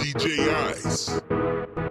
DJ Ice.